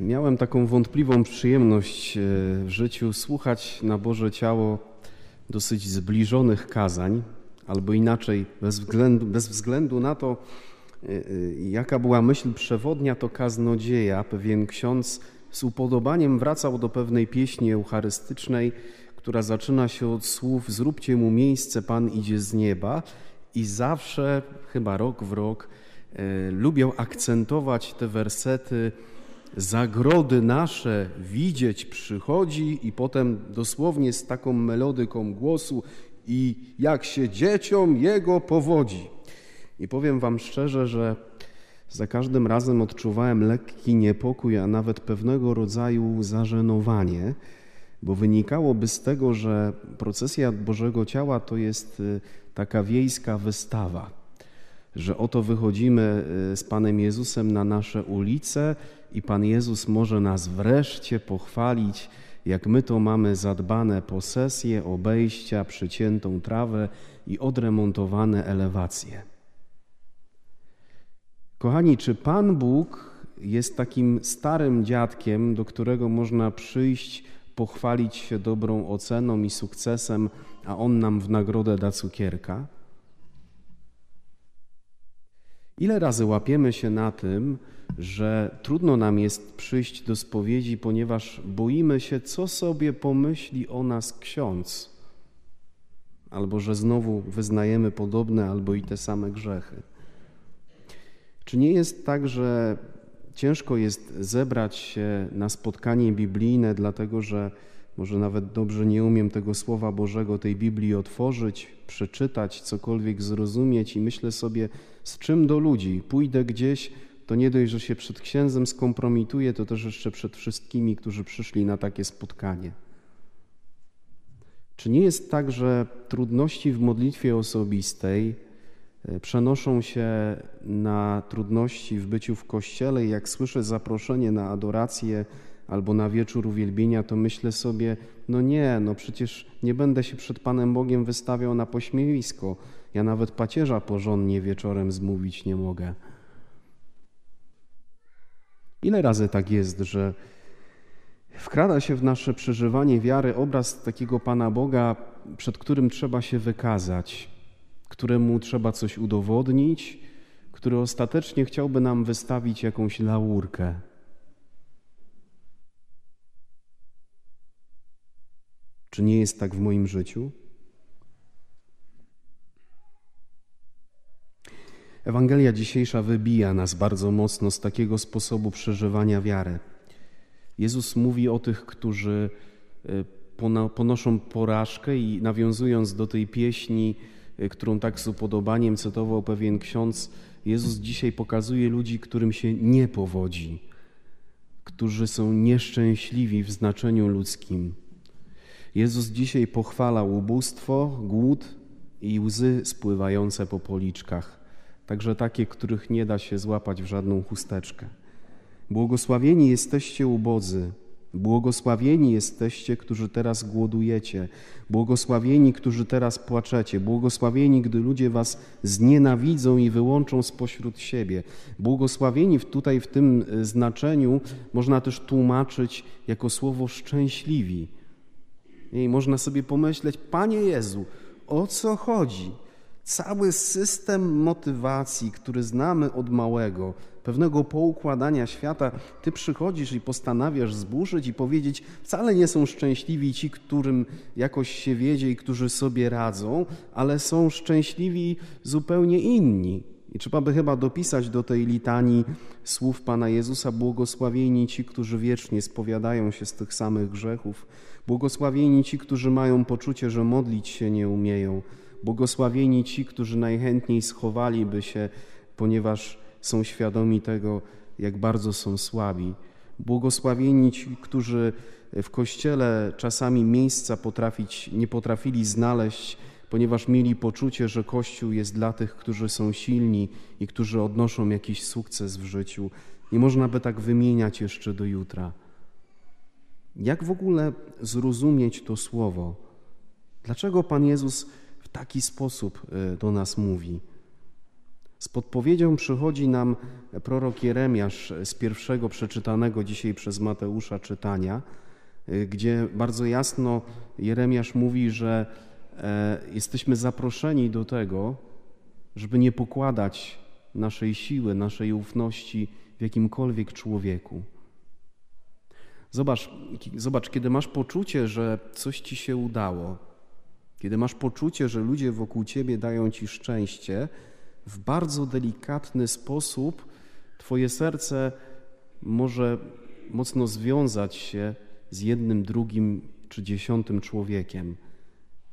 Miałem taką wątpliwą przyjemność e, w życiu słuchać na Boże Ciało dosyć zbliżonych kazań, albo inaczej, bez względu, bez względu na to, e, e, jaka była myśl przewodnia, to kaznodzieja, pewien ksiądz z upodobaniem wracał do pewnej pieśni eucharystycznej, która zaczyna się od słów Zróbcie mu miejsce, Pan idzie z nieba. I zawsze, chyba rok w rok, lubią akcentować te wersety zagrody nasze widzieć przychodzi i potem dosłownie z taką melodyką głosu i jak się dzieciom jego powodzi. I powiem wam szczerze, że za każdym razem odczuwałem lekki niepokój, a nawet pewnego rodzaju zażenowanie, bo wynikałoby z tego, że procesja Bożego Ciała to jest y, taka wiejska wystawa, że oto wychodzimy y, z Panem Jezusem na nasze ulice i Pan Jezus może nas wreszcie pochwalić, jak my to mamy zadbane posesje, obejścia, przyciętą trawę i odremontowane elewacje. Kochani, czy Pan Bóg jest takim starym dziadkiem, do którego można przyjść, pochwalić się dobrą oceną i sukcesem, a on nam w nagrodę da cukierka? Ile razy łapiemy się na tym, że trudno nam jest przyjść do spowiedzi, ponieważ boimy się, co sobie pomyśli o nas ksiądz, albo że znowu wyznajemy podobne albo i te same grzechy. Czy nie jest tak, że ciężko jest zebrać się na spotkanie biblijne, dlatego że może nawet dobrze nie umiem tego Słowa Bożego, tej Biblii otworzyć, przeczytać, cokolwiek zrozumieć i myślę sobie, z czym do ludzi? Pójdę gdzieś, to nie dość, że się przed księdzem skompromituję, to też jeszcze przed wszystkimi, którzy przyszli na takie spotkanie. Czy nie jest tak, że trudności w modlitwie osobistej e, przenoszą się na trudności w byciu w kościele? Jak słyszę zaproszenie na adorację albo na wieczór uwielbienia, to myślę sobie, no nie, no przecież nie będę się przed Panem Bogiem wystawiał na pośmiewisko. Ja nawet pacierza porządnie wieczorem zmówić nie mogę. Ile razy tak jest, że wkrada się w nasze przeżywanie wiary obraz takiego Pana Boga, przed którym trzeba się wykazać, któremu trzeba coś udowodnić, który ostatecznie chciałby nam wystawić jakąś laurkę. Czy nie jest tak w moim życiu? Ewangelia dzisiejsza wybija nas bardzo mocno z takiego sposobu przeżywania wiary. Jezus mówi o tych, którzy e, ponoszą porażkę i nawiązując do tej pieśni, e, którą tak z upodobaniem cytował pewien ksiądz, Jezus dzisiaj pokazuje ludzi, którym się nie powodzi, którzy są nieszczęśliwi w znaczeniu ludzkim. Jezus dzisiaj pochwala ubóstwo, głód i łzy spływające po policzkach także takie, których nie da się złapać w żadną chusteczkę. Błogosławieni jesteście ubodzy, błogosławieni jesteście, którzy teraz głodujecie, błogosławieni, którzy teraz płaczecie, błogosławieni, gdy ludzie was znienawidzą i wyłączą spośród siebie. Błogosławieni tutaj w tym e, znaczeniu można też tłumaczyć jako słowo szczęśliwi. I można sobie pomyśleć, Panie Jezu, o co chodzi? Cały system motywacji, który znamy od małego, pewnego poukładania świata, ty przychodzisz i postanawiasz zburzyć i powiedzieć, wcale nie są szczęśliwi ci, którym jakoś się wiedzie i którzy sobie radzą, ale są szczęśliwi zupełnie inni. I trzeba by chyba dopisać do tej litanii słów Pana Jezusa: Błogosławieni ci, którzy wiecznie spowiadają się z tych samych grzechów, błogosławieni ci, którzy mają poczucie, że modlić się nie umieją. Błogosławieni ci, którzy najchętniej schowaliby się, ponieważ są świadomi tego, jak bardzo są słabi. Błogosławieni ci, którzy w kościele czasami miejsca potrafić, nie potrafili znaleźć, ponieważ mieli poczucie, że Kościół jest dla tych, którzy są silni i którzy odnoszą jakiś sukces w życiu. Nie można by tak wymieniać jeszcze do jutra. Jak w ogóle zrozumieć to słowo? Dlaczego Pan Jezus taki sposób e, do nas mówi. Z podpowiedzią przychodzi nam prorok Jeremiasz z pierwszego przeczytanego dzisiaj przez Mateusza czytania, gdzie bardzo jasno Jeremiasz mówi, że e, jesteśmy zaproszeni do tego, żeby nie pokładać naszej siły, naszej ufności w jakimkolwiek człowieku. Zobacz, zobacz, kiedy masz poczucie, że coś ci się udało, kiedy masz poczucie, że ludzie wokół ciebie dają ci szczęście, w bardzo delikatny sposób Twoje serce może mocno związać się z jednym, drugim czy dziesiątym człowiekiem.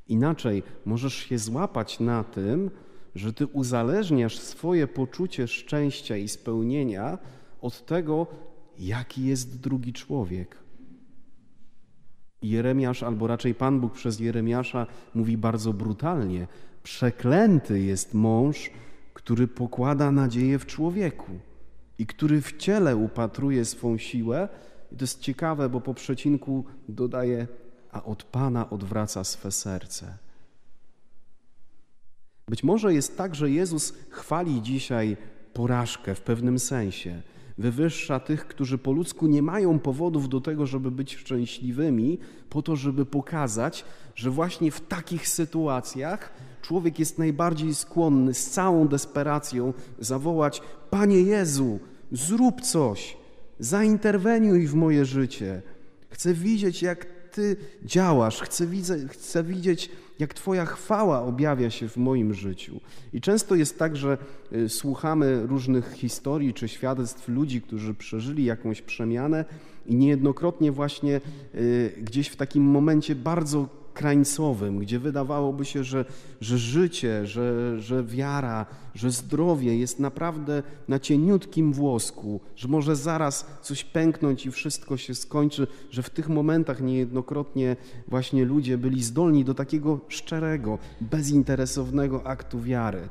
Inaczej możesz się złapać na tym, że Ty uzależniasz swoje poczucie szczęścia i spełnienia od tego, jaki jest drugi człowiek. Jeremiasz, albo raczej Pan Bóg przez Jeremiasza mówi bardzo brutalnie: Przeklęty jest mąż, który pokłada nadzieję w człowieku i który w ciele upatruje swą siłę. I to jest ciekawe, bo po przecinku dodaje, a od Pana odwraca swe serce. Być może jest tak, że Jezus chwali dzisiaj porażkę w pewnym sensie. Wywyższa tych, którzy po ludzku nie mają powodów do tego, żeby być szczęśliwymi, po to, żeby pokazać, że właśnie w takich sytuacjach człowiek jest najbardziej skłonny z całą desperacją zawołać: Panie Jezu, zrób coś, zainterweniuj w moje życie. Chcę widzieć, jak Ty działasz, chcę, widzę, chcę widzieć, jak Twoja chwała objawia się w moim życiu. I często jest tak, że y, słuchamy różnych historii czy świadectw ludzi, którzy przeżyli jakąś przemianę i niejednokrotnie właśnie y, gdzieś w takim momencie bardzo krańcowym, gdzie wydawałoby się, że, że życie, że, że wiara, że zdrowie jest naprawdę na cieniutkim włosku, że może zaraz coś pęknąć i wszystko się skończy, że w tych momentach niejednokrotnie właśnie ludzie byli zdolni do takiego szczerego, bezinteresownego aktu wiary,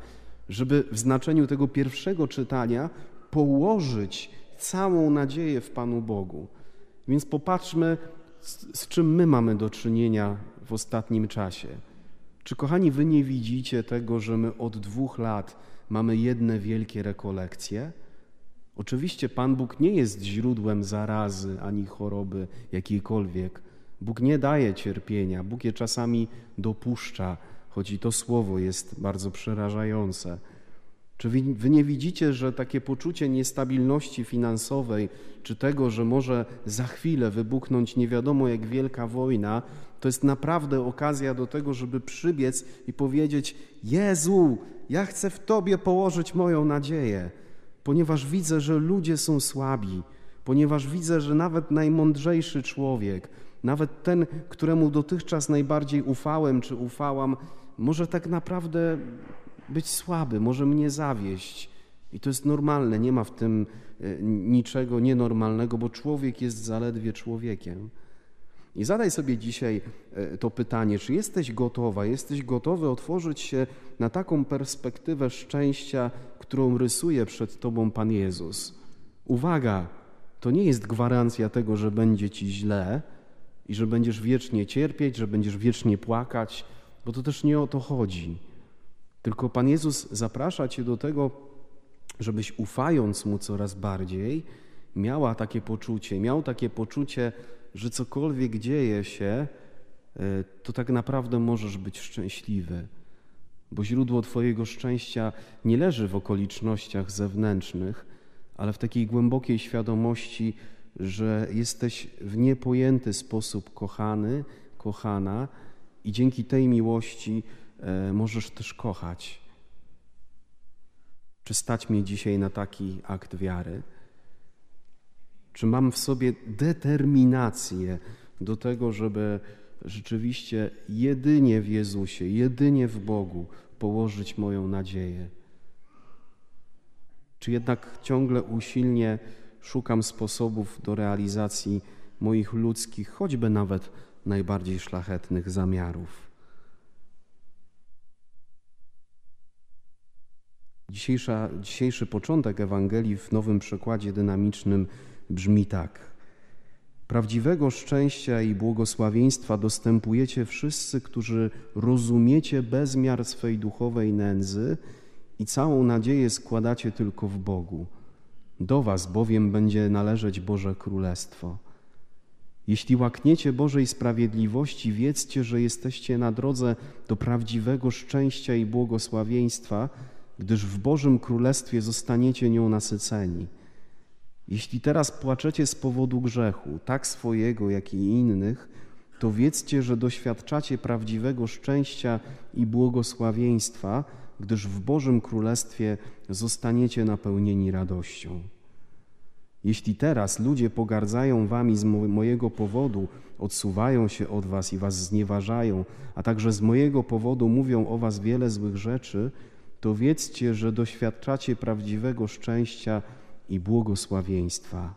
żeby w znaczeniu tego pierwszego czytania położyć całą nadzieję w Panu Bogu. Więc popatrzmy, z, czym my mamy do czynienia w ostatnim czasie. Czy, kochani, wy nie widzicie tego, że my od dwóch lat mamy jedne wielkie rekolekcje? Oczywiście Pan Bóg nie jest źródłem zarazy ani choroby jakiejkolwiek. Bóg nie daje cierpienia, Bóg je czasami dopuszcza, choć i to słowo jest bardzo przerażające. Czy wy, nie widzicie, że takie poczucie niestabilności finansowej, czy tego, że może za chwilę wybuchnąć nie wiadomo jak wielka wojna, to jest naprawdę okazja do tego, żeby przybiec i powiedzieć: Jezu, ja chcę w Tobie położyć moją nadzieję, ponieważ widzę, że ludzie są słabi, ponieważ widzę, że nawet najmądrzejszy człowiek, nawet ten, któremu dotychczas najbardziej ufałem czy ufałam, może tak naprawdę być słaby, może mnie zawieść. I to jest normalne, nie ma w tym e, niczego nienormalnego, bo człowiek jest zaledwie człowiekiem. I zadaj sobie dzisiaj e, to pytanie, czy jesteś gotowa, jesteś gotowy otworzyć się na taką perspektywę szczęścia, którą rysuje przed Tobą Pan Jezus. Uwaga, to nie jest gwarancja tego, że będzie Ci źle i że będziesz wiecznie cierpieć, że będziesz wiecznie płakać, bo to też nie o to chodzi. Tylko Pan Jezus zaprasza Cię do tego, żebyś ufając Mu coraz bardziej, miała takie poczucie, miał takie poczucie, że cokolwiek dzieje się, e, to tak naprawdę możesz być szczęśliwy, bo źródło Twojego szczęścia nie leży w okolicznościach zewnętrznych, ale w takiej głębokiej świadomości, że jesteś w niepojęty sposób kochany, kochana i dzięki tej miłości możesz też kochać. Czy stać mnie dzisiaj na taki akt wiary? Czy mam w sobie determinację do tego, żeby rzeczywiście jedynie w Jezusie, jedynie w Bogu położyć moją nadzieję? Czy jednak ciągle usilnie szukam sposobów do realizacji moich ludzkich, choćby nawet najbardziej szlachetnych zamiarów? Dzisiejsza, dzisiejszy początek Ewangelii w nowym przekładzie dynamicznym brzmi tak. Prawdziwego szczęścia i błogosławieństwa dostępujecie wszyscy, którzy rozumiecie bezmiar swej duchowej nędzy i całą nadzieję składacie tylko w Bogu. Do was bowiem będzie należeć Boże Królestwo. Jeśli łakniecie Bożej sprawiedliwości, wiedzcie, że jesteście na drodze do prawdziwego szczęścia i błogosławieństwa, gdyż w Bożym Królestwie zostaniecie nią nasyceni. Jeśli teraz płaczecie z powodu grzechu, tak swojego, jak i innych, to wiedzcie, że doświadczacie prawdziwego szczęścia i błogosławieństwa, gdyż w Bożym Królestwie zostaniecie napełnieni radością. Jeśli teraz ludzie pogardzają wami z mojego powodu, odsuwają się od was i was znieważają, a także z mojego powodu mówią o was wiele złych rzeczy, to wiedzcie, że doświadczacie prawdziwego szczęścia i błogosławieństwa